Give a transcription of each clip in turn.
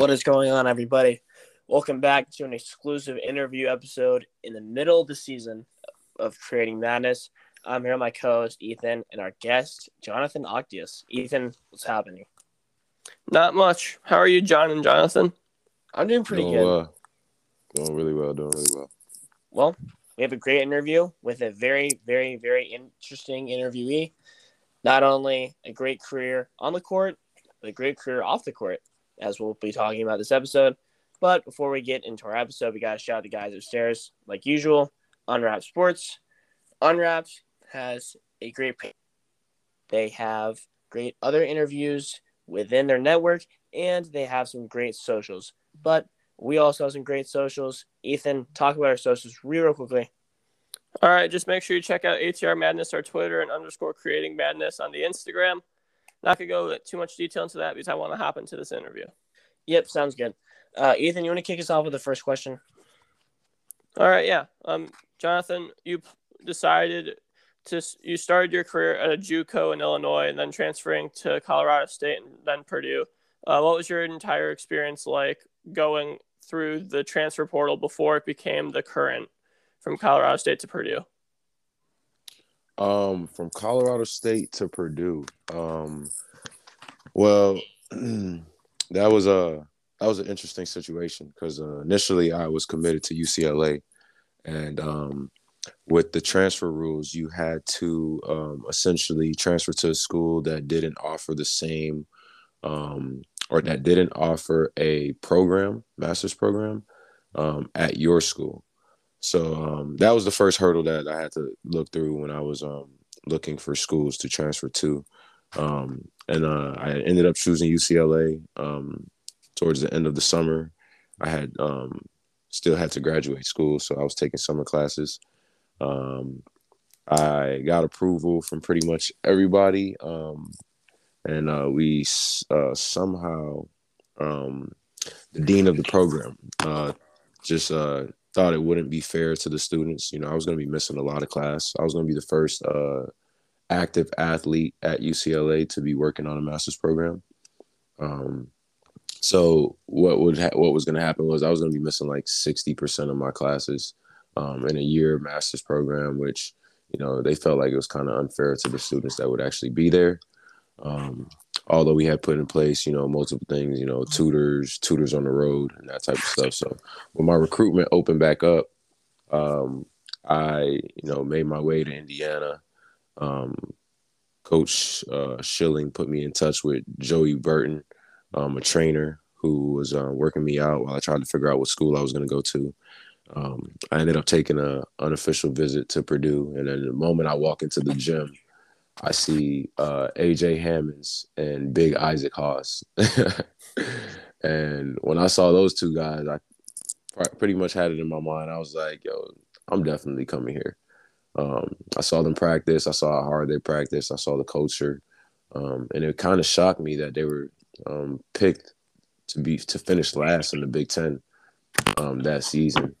What is going on, everybody? Welcome back to an exclusive interview episode in the middle of the season of Creating Madness. I'm here with my co-host Ethan and our guest Jonathan Octeus. Ethan, what's happening? Not much. How are you, John and Jonathan? I'm doing pretty doing good. well. Doing really well. Doing really well. Well, we have a great interview with a very, very, very interesting interviewee. Not only a great career on the court, but a great career off the court, as we'll be talking about this episode. But before we get into our episode, we got to shout out the guys upstairs, like usual. Unwrapped Sports. Unwrapped has a great. They have great other interviews within their network, and they have some great socials. But we also have some great socials. Ethan, talk about our socials real, real quickly. All right, just make sure you check out ATR Madness, our Twitter, and underscore Creating Madness on the Instagram. Not gonna go too much detail into that because I want to hop into this interview. Yep, sounds good. Uh, Ethan, you want to kick us off with the first question? All right, yeah. Um, Jonathan, you decided to you started your career at a JUCO in Illinois, and then transferring to Colorado State and then Purdue. Uh, what was your entire experience like going through the transfer portal before it became the current from Colorado State to Purdue? Um, from Colorado State to Purdue. Um, well, that was a that was an interesting situation because uh, initially I was committed to UCLA, and um, with the transfer rules, you had to um, essentially transfer to a school that didn't offer the same, um, or that didn't offer a program, master's program, um, at your school. So um, that was the first hurdle that I had to look through when I was um, looking for schools to transfer to. Um, and uh, I ended up choosing UCLA um, towards the end of the summer. I had um, still had to graduate school, so I was taking summer classes. Um, I got approval from pretty much everybody, and uh, we uh, somehow the dean of the program uh, just uh, thought it wouldn't be fair to the students. You know, I was going to be missing a lot of class. I was going to be the first uh, active athlete at UCLA to be working on a master's program. Um, so what would ha- what was going to happen was I was going to be missing like sixty percent of my classes um, in a year master's program, which you know they felt like it was kind of unfair to the students that would actually be there. Um, although we had put in place, you know, multiple things, you know, tutors, tutors on the road, and that type of stuff. So when my recruitment opened back up, um, I you know made my way to Indiana. Um, Coach uh, Schilling put me in touch with Joey Burton, um, a trainer who was uh, working me out while I tried to figure out what school I was going to go to. Um, I ended up taking a unofficial visit to Purdue, and then the moment I walk into the gym, I see uh, AJ Hammons and Big Isaac Haas. and when I saw those two guys, I pretty much had it in my mind. I was like, "Yo, I'm definitely coming here." Um, I saw them practice. I saw how hard they practice. I saw the culture, um, and it kind of shocked me that they were um, picked to be to finish last in the Big Ten um, that season.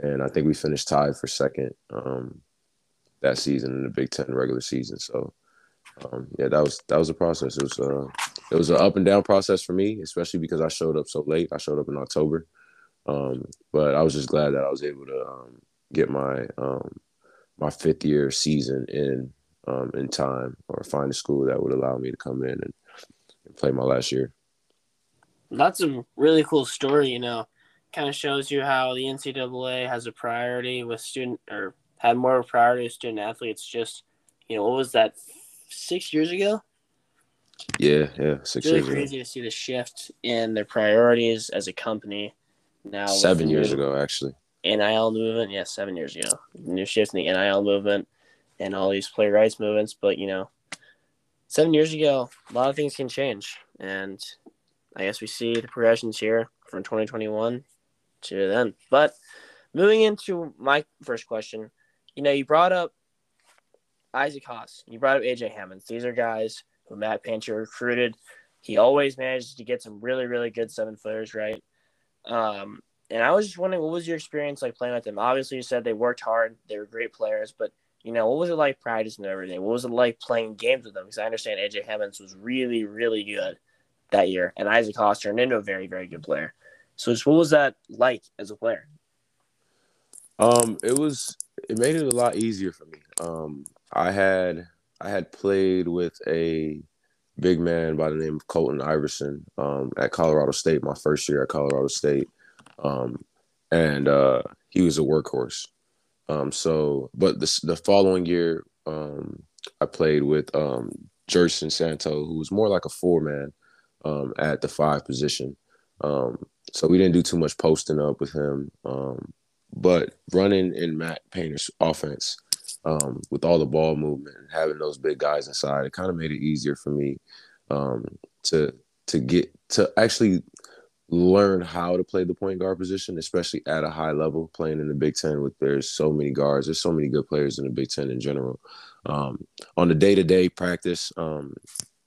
And I think we finished tied for second um, that season in the Big Ten regular season. So um, yeah, that was that was a process. It was uh, it was an up and down process for me, especially because I showed up so late. I showed up in October, um, but I was just glad that I was able to um, get my um, my fifth year season in um, in time, or find a school that would allow me to come in and, and play my last year. That's a really cool story, you know. Kind of shows you how the NCAA has a priority with student or had more of a priority with student athletes. Just, you know, what was that, six years ago? Yeah, yeah, six It's really years ago. crazy to see the shift in their priorities as a company now. Seven years ago, actually. NIL movement. Yeah, seven years ago. New shift in the NIL movement and all these play rights movements. But, you know, seven years ago, a lot of things can change. And I guess we see the progressions here from 2021 to then. But moving into my first question, you know, you brought up Isaac Haas, you brought up AJ Hammons. These are guys who Matt Painter recruited. He always manages to get some really, really good seven footers, right? Um, and I was just wondering, what was your experience like playing with them? Obviously, you said they worked hard, they were great players, but you know, what was it like practicing every day? What was it like playing games with them? Because I understand AJ Hammons was really, really good that year, and Isaac Haas turned into a very, very good player. So, just what was that like as a player? Um, it was it made it a lot easier for me. Um, I had I had played with a big man by the name of Colton Iverson um, at Colorado State my first year at Colorado State, um, and uh, he was a workhorse. Um, so, but the the following year, um, I played with um, Jerson Santo, who was more like a four man um, at the five position. So we didn't do too much posting up with him. But running in Matt Painter's offense um, with all the ball movement and having those big guys inside, it kind of made it easier for me um, to to get to actually learn how to play the point guard position, especially at a high level, playing in the Big Ten with there's so many guards, there's so many good players in the Big Ten in general. Um, on the day to day practice, um,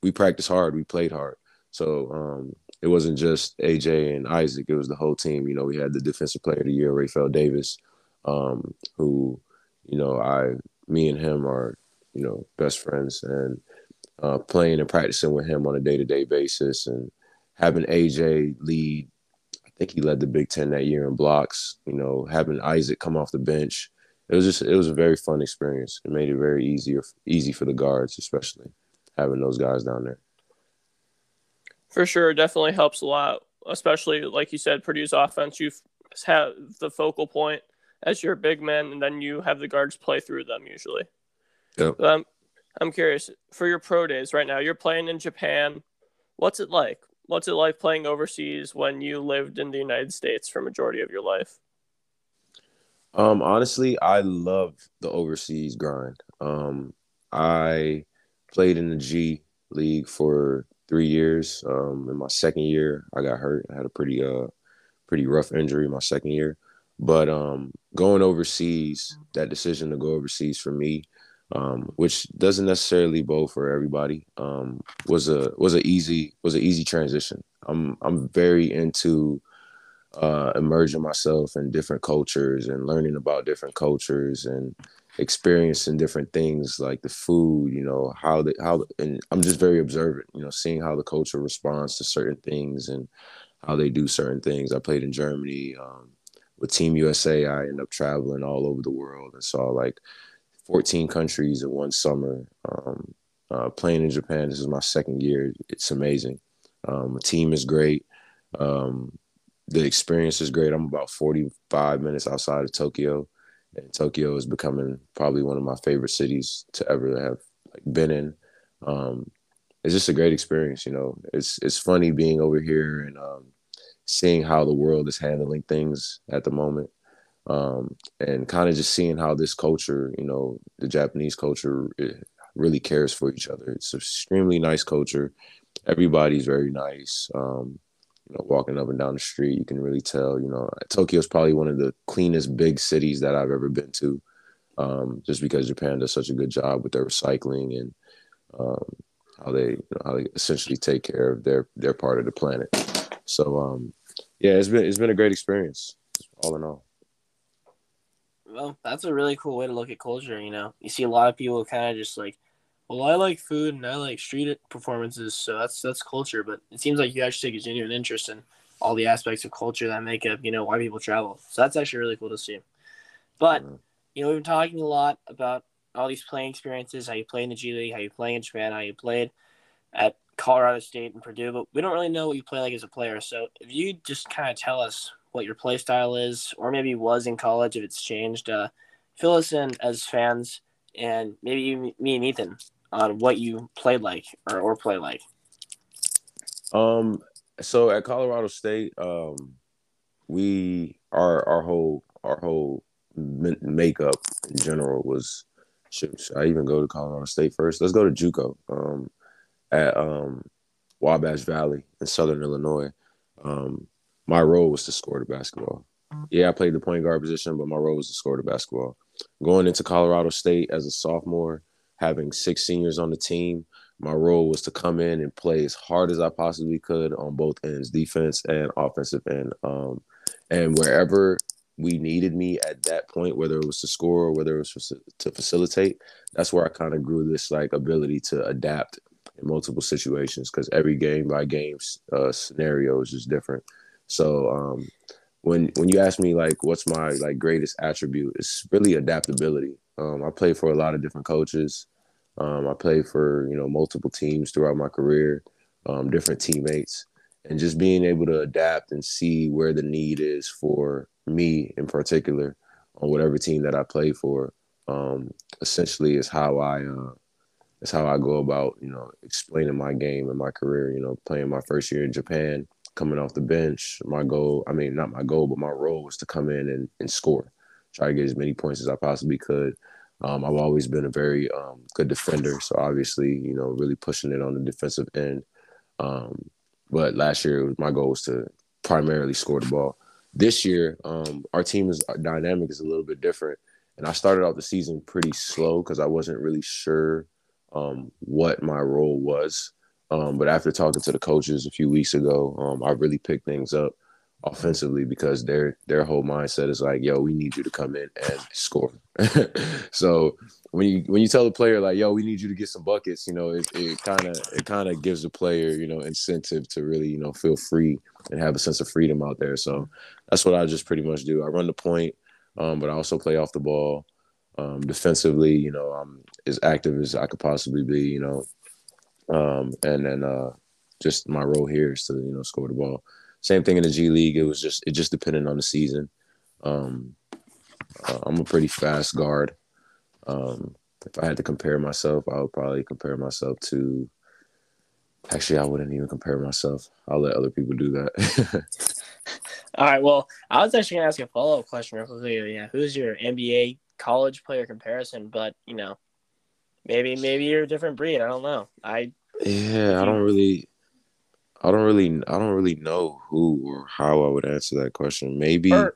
we practice hard, we played hard. So um, it wasn't just AJ and Isaac; it was the whole team. You know, we had the Defensive Player of the Year, Rapheal Davis, um, who, you know, I, me and him are, you know, best friends, and uh, playing and practicing with him on a day to day basis, and having AJ lead. I think he led the Big Ten that year in blocks. You know, having Isaac come off the bench. It was just it was a very fun experience. It made it very easier easy for the guards, especially having those guys down there. For sure, definitely helps a lot, especially like you said, Purdue's offense. You have the focal point as your big man, and then you have the guards play through them usually. Yep. Um, I'm curious for your pro days right now. You're playing in Japan. What's it like? What's it like playing overseas when you lived in the United States for majority of your life? Um, honestly, I love the overseas grind. Um, I played in the G League for three years. Um, in my second year, I got hurt. I had a pretty uh pretty rough injury my second year. But um, going overseas, that decision to go overseas for me, um, which doesn't necessarily bow for everybody, um, was a was a easy was an easy transition. I'm I'm very into uh, immersing myself in different cultures and learning about different cultures and experiencing different things like the food, you know, how the how and I'm just very observant, you know, seeing how the culture responds to certain things and how they do certain things. I played in Germany um, with Team USA. I ended up traveling all over the world and saw like 14 countries in one summer. Um, uh, playing in Japan, this is my second year. It's amazing. Um, the team is great. Um, the experience is great. I'm about 45 minutes outside of Tokyo and Tokyo is becoming probably one of my favorite cities to ever have like, been in. Um, it's just a great experience, you know. It's it's funny being over here and um, seeing how the world is handling things at the moment, um, and kind of just seeing how this culture, you know, the Japanese culture, really cares for each other. It's an extremely nice culture. Everybody's very nice. Um, you know, walking up and down the street, you can really tell, you know, Tokyo is probably one of the cleanest big cities that I've ever been to. Um, just because Japan does such a good job with their recycling and um, how they you know, how they essentially take care of their their part of the planet. So um, yeah, it's been it's been a great experience, all in all. Well, that's a really cool way to look at culture. You know, you see a lot of people kind of just like well, I like food and I like street performances, so that's that's culture. But it seems like you actually take a genuine interest in all the aspects of culture that make up, you know, why people travel. So that's actually really cool to see. But mm-hmm. you know, we've been talking a lot about all these playing experiences, how you play in the G League, how you play in Japan, how you played at Colorado State and Purdue, but we don't really know what you play like as a player. So if you just kind of tell us what your play style is, or maybe was in college, if it's changed, uh, fill us in as fans, and maybe you, me and Ethan on what you played like or, or play like? Um, so at Colorado State, um, we our our whole our whole makeup in general was should, should, I even go to Colorado State first? Let's go to JUCO um, at um, Wabash Valley in Southern Illinois. Um, my role was to score the basketball. Yeah, I played the point guard position, but my role was to score the basketball. Going into Colorado State as a sophomore, having six seniors on the team, my role was to come in and play as hard as I possibly could on both ends, defense and offensive end. Um, and wherever we needed me at that point, whether it was to score or whether it was to facilitate, that's where I kind of grew this like ability to adapt in multiple situations because every game by game uh, scenario is just different. So um, when when you ask me like what's my like greatest attribute, it's really adaptability. Um, I played for a lot of different coaches. Um, I played for you know multiple teams throughout my career, um, different teammates, and just being able to adapt and see where the need is for me in particular on whatever team that I play for. Um, essentially, is how I uh, is how I go about you know explaining my game and my career. You know, playing my first year in Japan, coming off the bench. My goal, I mean, not my goal, but my role was to come in and, and score, try to get as many points as I possibly could. Um, I've always been a very um, good defender, so obviously, you know, really pushing it on the defensive end. Um, but last year, my goal was to primarily score the ball. This year, um, our team is our dynamic is a little bit different, and I started out the season pretty slow because I wasn't really sure um, what my role was. Um, but after talking to the coaches a few weeks ago, I really picked things up offensively because their their whole mindset is like, yo, we need you to come in and score. so when you when you tell the player like, yo, we need you to get some buckets, you know, it kind of it kind of gives the player, you know, incentive to really, you know, feel free and have a sense of freedom out there. So that's what I just pretty much do. I run the point, um, but I also play off the ball. Um, defensively, you know, I'm as active as I could possibly be, you know, um, and then uh, just my role here is to you know score the ball. Same thing in the G League. It was just it just depended on the season. Um, uh, I'm a pretty fast guard. Um, if I had to compare myself, I would probably compare myself to. Actually, I wouldn't even compare myself. I'll let other people do that. All right. Well, I was actually gonna ask a follow up question real quickly. Yeah, who's your NBA college player comparison? But you know, maybe maybe you're a different breed. I don't know. I yeah, I don't really, I don't really, I don't really know who or how I would answer that question. Maybe. Or,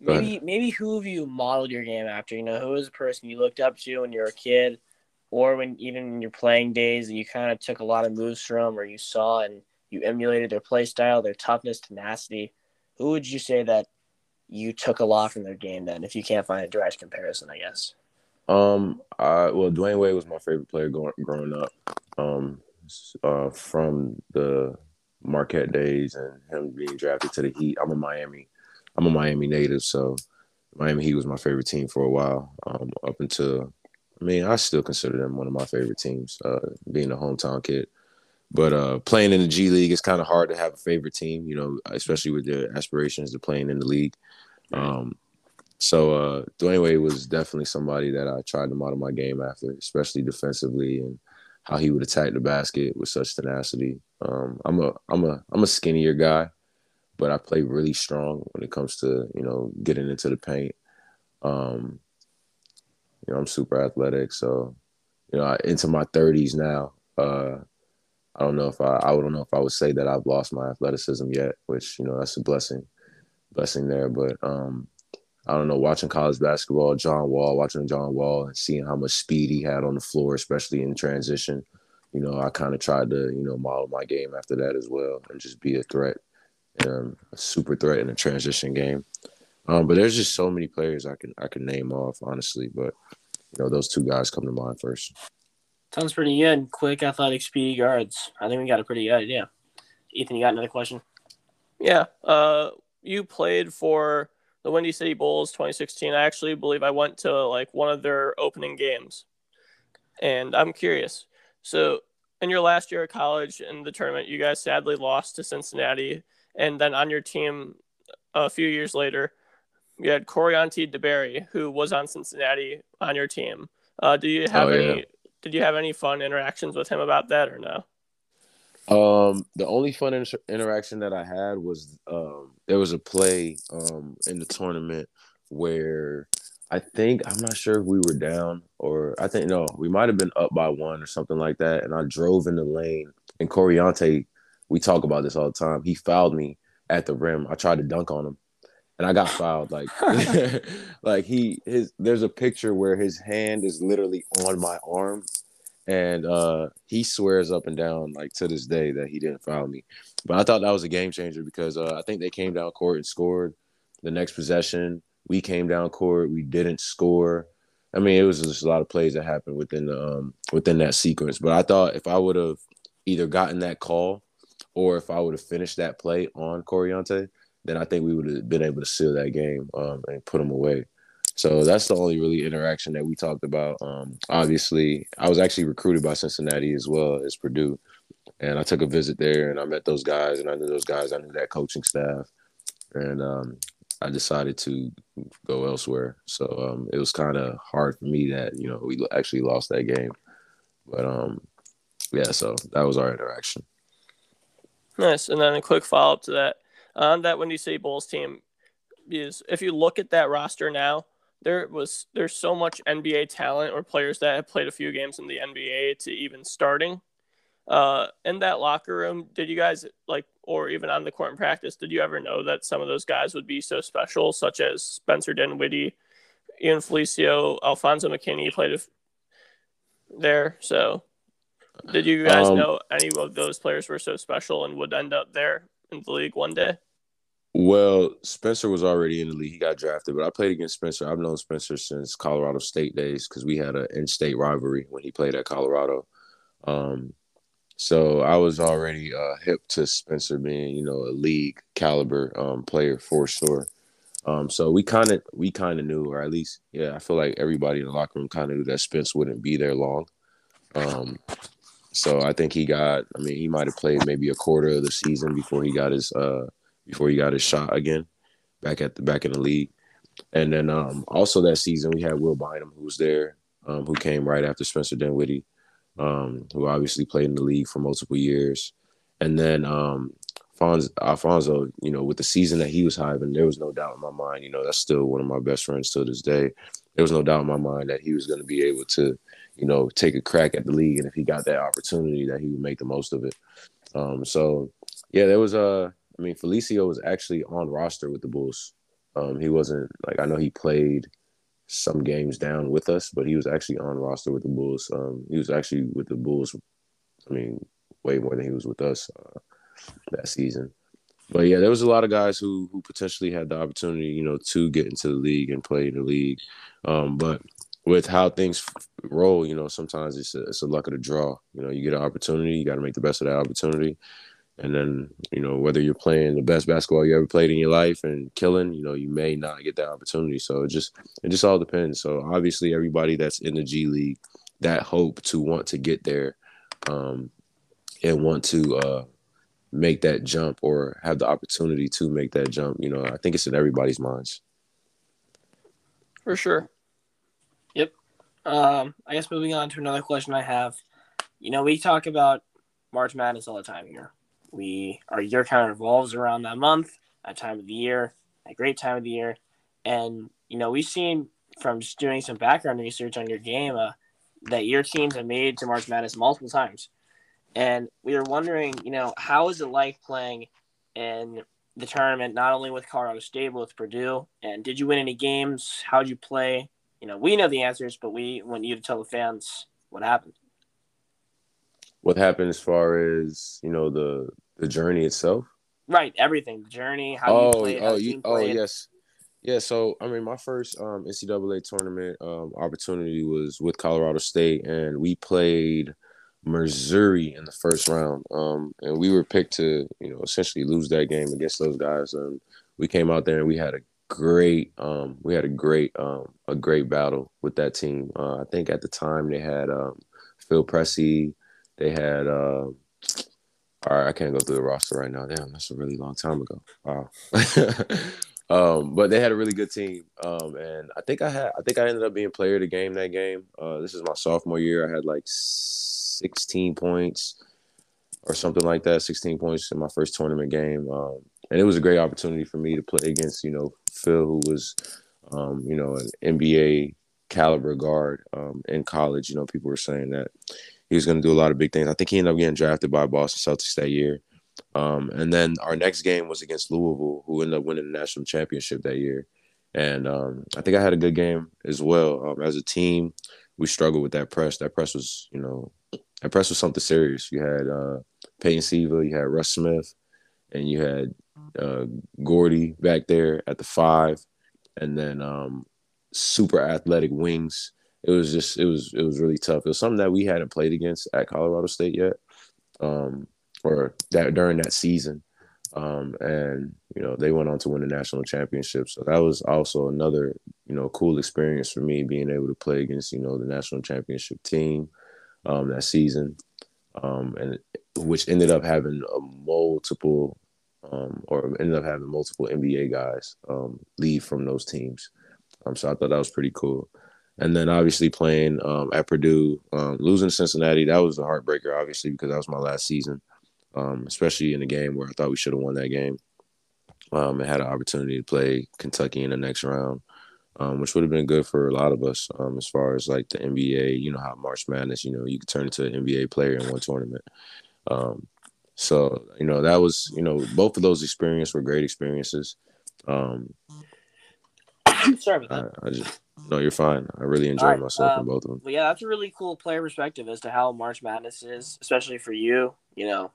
maybe maybe who have you modeled your game after? You know, who was the person you looked up to when you were a kid, or when even in your playing days, you kind of took a lot of moves from, or you saw and you emulated their play style, their toughness, tenacity. Who would you say that you took a lot from their game? Then, if you can't find a direct comparison, I guess. Um, I well, Dwyane Wade was my favorite player going, growing up. Um, uh, from the Marquette days and him being drafted to the Heat. I'm a Miami, I'm a Miami native, so Miami Heat was my favorite team for a while. Um, up until, I mean, I still consider them one of my favorite teams. Uh, being a hometown kid, but uh, playing in the G League, it's kind of hard to have a favorite team. You know, especially with their aspirations to playing in the league. Um, so uh, Dwyane Wade was definitely somebody that I tried to model my game after, especially defensively and how he would attack the basket with such tenacity. Um, I'm a I'm a I'm a skinnier guy, but I play really strong when it comes to you know getting into the paint. Um, you know, I'm super athletic, so you know, into my 30s now. Uh, I don't know if I I don't know if I would say that I've lost my athleticism yet, which you know that's a blessing, blessing there. But um, I don't know, watching college basketball, John Wall, watching John Wall and seeing how much speed he had on the floor, especially in transition. You know, I kind of tried to, you know, model my game after that as well and just be a threat, um, a super threat in a transition game. Um, but there's just so many players I can I can name off, honestly. But you know, those two guys come to mind first. Sounds pretty good. Quick, athletic, speedy guards. I think we got a pretty good idea. Ethan, you got another question? Yeah. Uh, you played for the Windy City Bulls 2016. I actually believe I went to like one of their opening games. And I'm curious. So, in your last year of college in the tournament, you guys sadly lost to Cincinnati. And then on your team a few years later, you had Coreontae DeBerry, who was on Cincinnati on your team. Uh, do you have oh, yeah. any? Did you have any fun interactions with him about that or no? Um, the only fun inter- interaction that I had was um, there was a play um, in the tournament where I think I'm not sure if we were down or I think no, we might have been up by one or something like that. And I drove in the lane and Coreontae, we talk about this all the time. He fouled me at the rim. I tried to dunk on him and I got fouled. Like, like he his there's a picture where his hand is literally on my arm and uh, he swears up and down like to this day that he didn't foul me. But I thought that was a game changer because uh, I think they came down court and scored the next possession. We came down court, we didn't score. I mean, it was just a lot of plays that happened within the um, within that sequence. But I thought if I would have either gotten that call or if I would have finished that play on Coreontae, then I think we would have been able to seal that game um, and put them away. So that's the only really interaction that we talked about. Um, obviously, I was actually recruited by Cincinnati as well as Purdue, and I took a visit there and I met those guys and I knew those guys. I knew that coaching staff, and um, I decided to go elsewhere. So um, it was kind of hard for me that you know we actually lost that game, but um, yeah. So that was our interaction. Nice. And then a quick follow up to that on that Windy City Bulls team is if you look at that roster now, there was there's so much NBA talent or players that have played a few games in the NBA to even starting. Uh, in that locker room, did you guys like, or even on the court in practice, did you ever know that some of those guys would be so special, such as Spencer Dinwiddie, Ian Felicio, Alfonzo McKinnie played there. So, did you guys um, know any of those players were so special and would end up there in the league one day? Well, Spencer was already in the league. He got drafted, but I played against Spencer. I've known Spencer since Colorado State days because we had an in-state rivalry when he played at Colorado. Um, so I was already uh, hip to Spencer being, you know, a league caliber um, player for sure. Um, so we kind of we kind of knew, or at least, yeah, I feel like everybody in the locker room kind of knew that Spence wouldn't be there long. Um, so I think he got. I mean, he might have played maybe a quarter of the season before he got his uh, before he got his shot again, back at the back in the league. And then um, also that season we had Will Bynum, who was there, um, who came right after Spencer Dinwiddie, um, who obviously played in the league for multiple years. And then um, Fonz, Alfonzo, you know, with the season that he was having, there was no doubt in my mind. You know, that's still one of my best friends to this day. There was no doubt in my mind that he was going to be able to, you know, take a crack at the league, and if he got that opportunity, that he would make the most of it. Um, so, yeah, there was a I mean, Felicio was actually on roster with the Bulls. Um, he wasn't like I know he played some games down with us, but he was actually on roster with the Bulls. Um, he was actually with the Bulls. I mean, way more than he was with us uh, that season. But yeah, there was a lot of guys who who potentially had the opportunity, you know, to get into the league and play in the league. Um, but with how things roll, you know, sometimes it's a, it's a luck of the draw. You know, you get an opportunity, you got to make the best of that opportunity. And then, you know, whether you're playing the best basketball you ever played in your life and killing, you know, you may not get that opportunity. So it just it just all depends. So obviously everybody that's in the G League, that hope to want to get there um and want to uh make that jump or have the opportunity to make that jump, you know, I think it's in everybody's minds. For sure. Yep. Um, I guess moving on to another question I have. You know, we talk about March Madness all the time here. We our year kind of revolves around that month, that time of the year, a great time of the year, and you know we've seen from just doing some background research on your game uh, that your teams have made to March Madness multiple times, and we were wondering, you know, how is it like playing in the tournament, not only with Colorado State but with Purdue, and did you win any games? How'd you play? You know, we know the answers, but we want you to tell the fans what happened what happened as far as you know the the journey itself? Right, everything. The journey, how oh, you played, oh, you, oh, yes. Yeah, so I mean, my first um, NCAA tournament um, opportunity was with Colorado State, and we played Missouri in the first round. Um, and we were picked to, you know, essentially lose that game against those guys. And we came out there and we had a great, um, we had a great, um, a great battle with that team. Uh, I think at the time they had um, Phil Pressey, they had. Uh, all right, I can't go through the roster right now. Damn, that's a really long time ago. Wow. um, but they had a really good team. Um, and I think I had I think I ended up being player of the game that game. Uh, this is my sophomore year. I had like 16 points or something like that, 16 points in my first tournament game. Um, and it was a great opportunity for me to play against, you know, Phil, who was, um, you know, an NBA caliber guard um, in college. You know, people were saying that he was going to do a lot of big things. I think he ended up getting drafted by Boston Celtics that year. Um, and then our next game was against Louisville, who ended up winning the national championship that year. And um, I think I had a good game as well. Um, as a team, we struggled with that press. That press was, you know, that press was something serious. You had uh, Peyton Siva, you had Russ Smith, and you had uh, Gordy back there at the five, and then um, super athletic wings it was just it was it was really tough. It was something that we hadn't played against at Colorado State yet, um, or that during that season. Um, and you know they went on to win the national championship, so that was also another you know cool experience for me being able to play against you know the national championship team um, that season, um, and which ended up having a multiple um, or ended up having multiple NBA guys um, leave from those teams. So I thought that was pretty cool. And then obviously playing um, at Purdue, um, losing Cincinnati, that was a heartbreaker, obviously, because that was my last season, um, especially in a game where I thought we should have won that game. Um, and had an opportunity to play Kentucky in the next round, um, which would have been good for a lot of us um, as far as like the NBA. You know how March Madness, you know, you could turn into an NBA player in one tournament. Um, so you know that was you know both of those experiences were great experiences. Um, Sorry about that. I, I just no, you're fine. I really enjoyed All right, myself in um, both of them. Well, yeah, that's a really cool player perspective as to how March Madness is, especially for you. You know,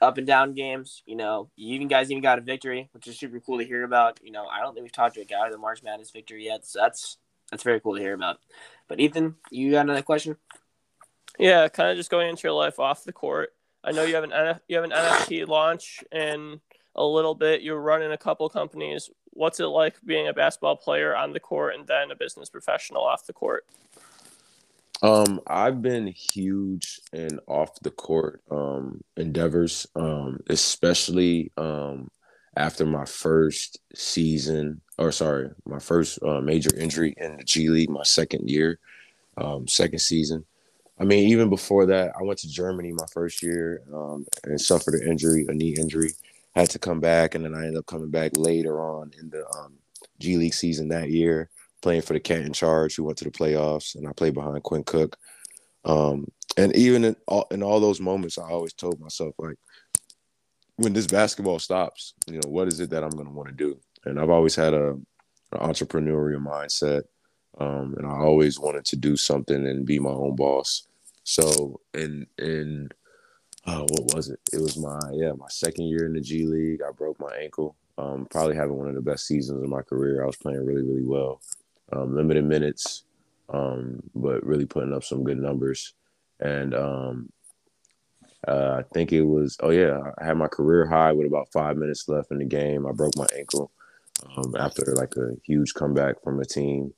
up and down games. You know, you even guys even got a victory, which is super cool to hear about. You know, I don't think we've talked to a guy with a March Madness victory yet, so that's that's very cool to hear about. But Ethan, you got another question? Yeah, kind of just going into your life off the court. I know you have an you have an NFT launch in a little bit. You're running a couple companies. What's it like being a basketball player on the court and then a business professional off the court? Um, I've been huge in off the court um endeavors, um, especially um after my first season, or sorry, my first uh, major injury in the G League, my second year, um, second season. I mean, even before that, I went to Germany my first year um, and suffered an injury, a knee injury. Had to come back, and then I ended up coming back later on in the um, G League season that year, playing for the Canton Charge, who went to the playoffs, and I played behind Quinn Cook. Um, and even in all, in all those moments, I always told myself, like, when this basketball stops, you know, what is it that I'm going to want to do? And I've always had a, an entrepreneurial mindset, um, and I always wanted to do something and be my own boss. So, in in uh, what was it? It was my yeah my second year in the G League. I broke my ankle. Um, probably having one of the best seasons of my career. I was playing really really well, um, limited minutes, um, but really putting up some good numbers. And um, uh, I think it was oh yeah, I had my career high with about five minutes left in the game. I broke my ankle um, after like a huge comeback from a team.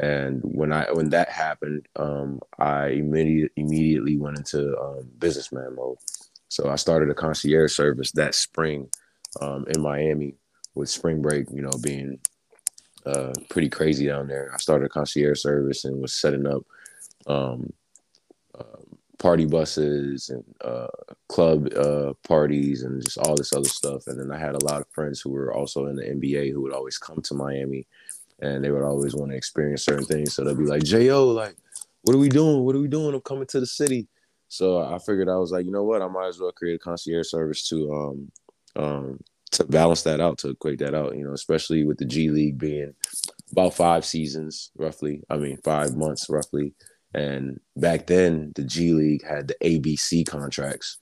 And when I when that happened, um, I immediately immediately went into um, businessman mode. So I started a concierge service that spring um, in Miami, with spring break, you know, being uh, pretty crazy down there. I started a concierge service and was setting up um, uh, party buses and uh, club uh, parties and just all this other stuff. And then I had a lot of friends who were also in the NBA who would always come to Miami and they would always want to experience certain things. So they'll be like, "Jo, like, what are we doing? What are we doing? I'm coming to the city." So I figured I was like, you know what? I might as well create a concierge service to um um to balance that out, to equate that out. You know, especially with the G League being about five seasons roughly. I mean, five months roughly. And back then, the G League had the ABC contracts.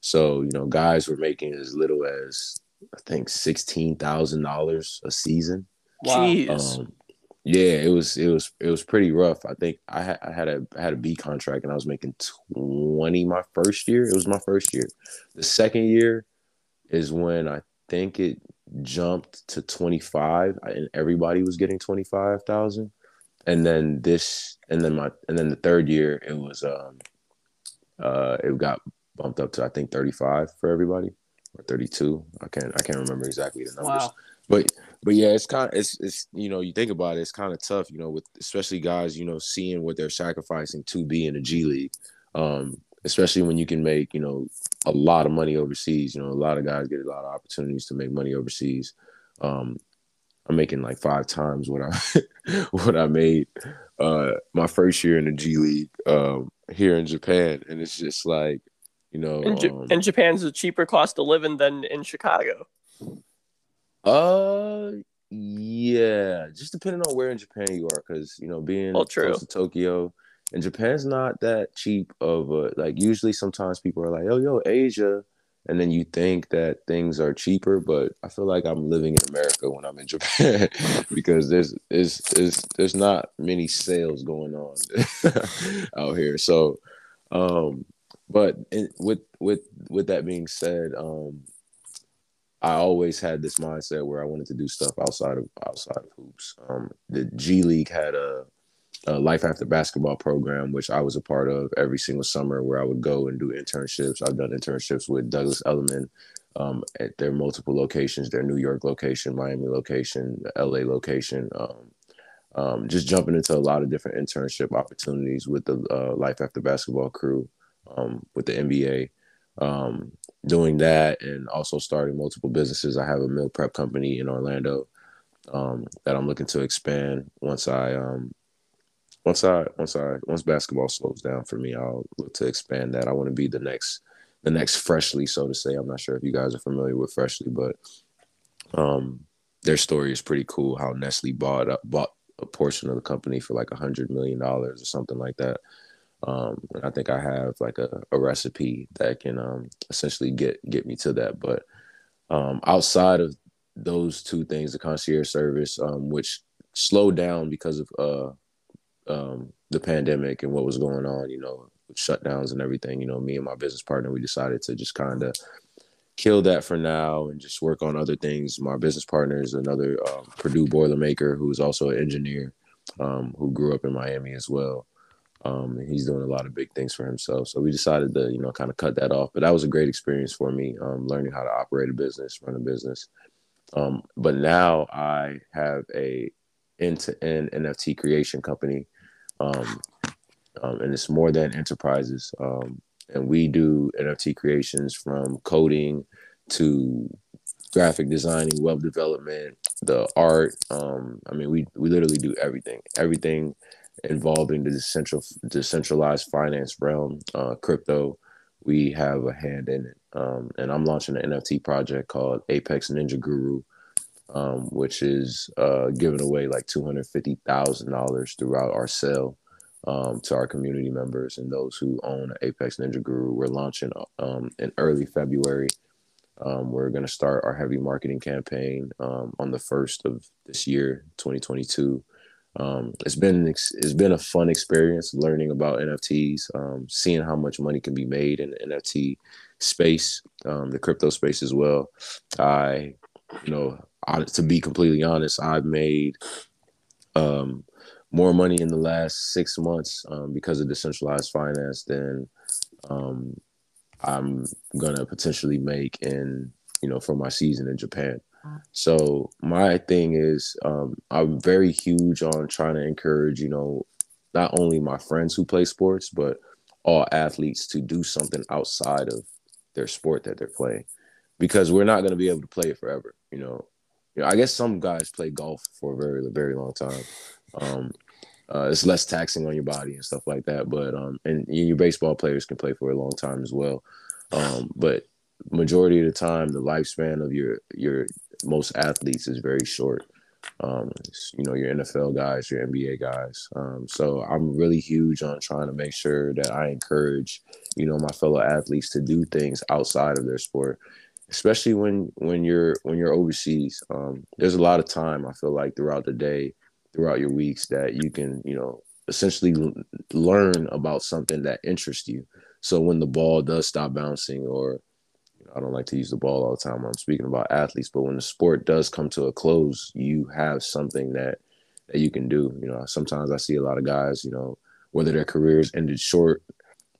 So, you know, guys were making as little as I think sixteen thousand dollars a season. Jeez. Um, yeah, it was it was it was pretty rough. I think I had I had a I had a B contract and I was making twenty my first year. It was my first year. The second year is when I think it jumped to twenty five and everybody was getting twenty five thousand. And then this and then my and then the third year it was um uh it got bumped up to I think thirty five for everybody or thirty two. I can't I can't remember exactly the numbers. Wow. But but yeah, it's kind of it's it's you know you think about it, it's kind of tough, you know, with especially guys you know seeing what they're sacrificing to be in the G League, um, especially when you can make you know a lot of money overseas. You know, a lot of guys get a lot of opportunities to make money overseas. Um, I'm making like five times what I what I made uh, my first year in the G League um, here in Japan, and it's just like you know, And, J- um, and Japan's a cheaper cost of living than in Chicago. Uh, yeah, just depending on where in Japan you are, because you know, being Well, true. close to Tokyo, and Japan's not that cheap of a like. Usually, sometimes people are like, "Oh, yo, Asia," and then you think that things are cheaper, but I feel like I'm living in America when I'm in Japan because there's there's there's there's not many sales going on out here. So, um, but with with with that being said, um, I always had this mindset where I wanted to do stuff outside of outside of hoops. Um, the G League had a uh, Life After Basketball program, which I was a part of every single summer, where I would go and do internships. I've done internships with Douglas Elliman um, at their multiple locations, their New York location, Miami location, LA location. Um, um, just jumping into a lot of different internship opportunities with the uh, Life After Basketball crew, um, with the NBA. Um, doing that and also starting multiple businesses. I have a meal prep company in Orlando um, that I'm looking to expand once I um, once I once I once basketball slows down for me, I'll look to expand that. I want to be the next the next freshly, so to say. I'm not sure if you guys are familiar with freshly, but um their story is pretty cool how Nestle bought up bought a portion of the company for like a hundred million dollars or something like that. Um, and I think I have like a, a recipe that can um, essentially get get me to that. But um, outside of those two things, the concierge service, um, which slowed down because of uh, um, the pandemic and what was going on, you know, shutdowns and everything, you know, me and my business partner, we decided to just kind of kill that for now and just work on other things. My business partner is another um, Purdue Boilermaker who's also an engineer um, who grew up in Miami as well. Um, and he's doing a lot of big things for himself. So we decided to, you know, kind of cut that off. But that was a great experience for me, um, learning how to operate a business, run a business. Um, but now I have a end-to-end NFT creation company um, um, and it's more than enterprises. Um, and we do NFT creations from coding to graphic designing, web development, the art. Um, I mean, we we literally do everything, everything involving the decentral, decentralized finance realm, uh, crypto. We have a hand in it, um, and I'm launching an NFT project called Apex Ninja Guru, um, which is uh, giving away like two hundred fifty thousand dollars throughout our sale um, to our community members and those who own Apex Ninja Guru. We're launching um, in early February. Um, we're going to start our heavy marketing campaign um, on the first of this year, 2022. Um, it's been it's been a fun experience learning about NFTs, um, seeing how much money can be made in the NFT space, the crypto space as well. I you know, to be completely honest, I've made um, more money in the last six months um, because of decentralized finance than um, I'm gonna potentially make in you know for my season in Japan. So my thing is um, I'm very huge on trying to encourage you know not only my friends who play sports but all athletes to do something outside of their sport that they're playing because we're not going to be able to play it forever. You know, you know, I guess some guys play golf for a very, very long time. Um, uh, it's less taxing on your body and stuff like that. But um, and your baseball players can play for a long time as well. Um, but majority of the time, the lifespan of your your most athletes is very short. Um, you know, your NFL guys, your NBA guys. Um, so I'm really huge on trying to make sure that I encourage, you know, my fellow athletes to do things outside of their sport especially when when you're when you're overseas. Um, there's a lot of time I feel like throughout the day, throughout your weeks that you can you know essentially learn about something that interests you. So when the ball does stop bouncing, or I don't like to use the ball all the time when I'm speaking about athletes, but when the sport does come to a close, you have something that that you can do. You know, sometimes I see a lot of guys, you know, whether their careers ended short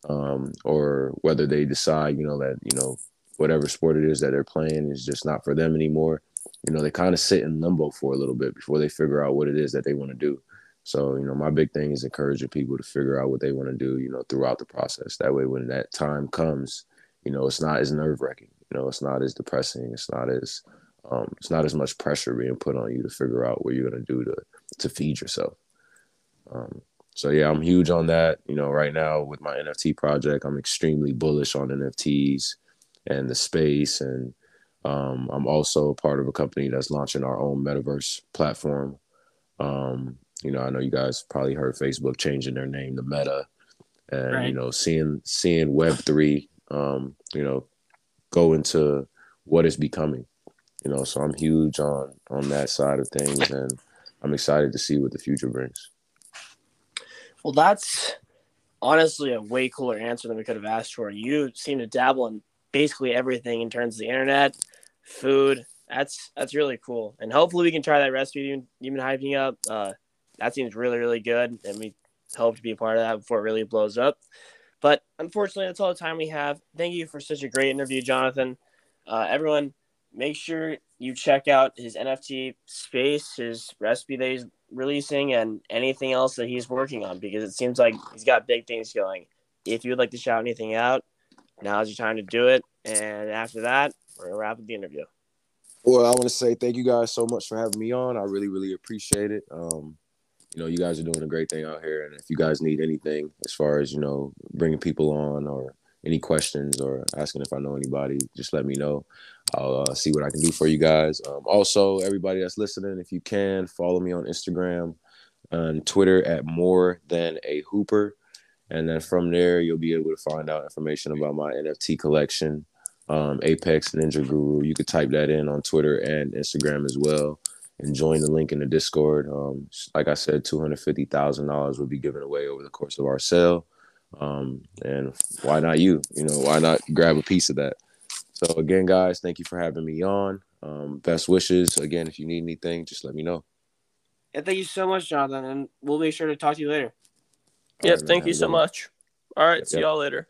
um, or whether they decide, you know, that you know whatever sport it is that they're playing is just not for them anymore. You know, they kind of sit in limbo for a little bit before they figure out what it is that they want to do. So, you know, my big thing is encouraging people to figure out what they want to do, you know, throughout the process. That way, when that time comes, you know, it's not as nerve wracking. You know, it's not as depressing. It's not as um, it's not as much pressure being put on you to figure out what you're gonna do to to feed yourself. Um, so yeah, I'm huge on that. You know, right now with my NFT project, I'm extremely bullish on NFTs and the space. And um, I'm also part of a company that's launching our own metaverse platform. Um, you know, I know you guys probably heard Facebook changing their name to Meta, and right. you know, seeing seeing Web three, um, you know, go into what it's becoming. You know, so I'm huge on on that side of things, and I'm excited to see what the future brings. Well, that's honestly a way cooler answer than we could have asked for. You seem to dabble in basically everything in terms of the internet, food. That's that's really cool, and hopefully we can try that recipe you, you've been hyping up. Uh, that seems really really good, and we hope to be a part of that before it really blows up. But unfortunately, that's all the time we have. Thank you for such a great interview, Jonathan. Uh, everyone, make sure you check out his NFT space, his recipe that he's releasing, and anything else that he's working on because it seems like he's got big things going. If you would like to shout anything out, now's your time to do it. And after that, we're going to wrap up the interview. Well, I want to say thank you guys so much for having me on. I really, really appreciate it. Um, you know, you guys are doing a great thing out here. And if you guys need anything as far as, you know, bringing people on or any questions or asking if I know anybody, just let me know. I'll uh, see what I can do for you guys. Um, also, everybody that's listening, if you can, follow me on Instagram and Twitter at more than a hooper. And then from there, you'll be able to find out information about my NFT collection, um, Apex Ninja Guru. You could type that in on Twitter and Instagram as well and join the link in the Discord. Um, like I said, $250,000 will be given away over the course of our sale. Um, and why not you? You know, why not grab a piece of that? So again, guys, thank you for having me on. Um, best wishes. Again, if you need anything, just let me know. And thank you so much, Jonathan. And we'll make sure to talk to you later. Yep. Right, thank you so much. All right. Yep, see yep. y'all later.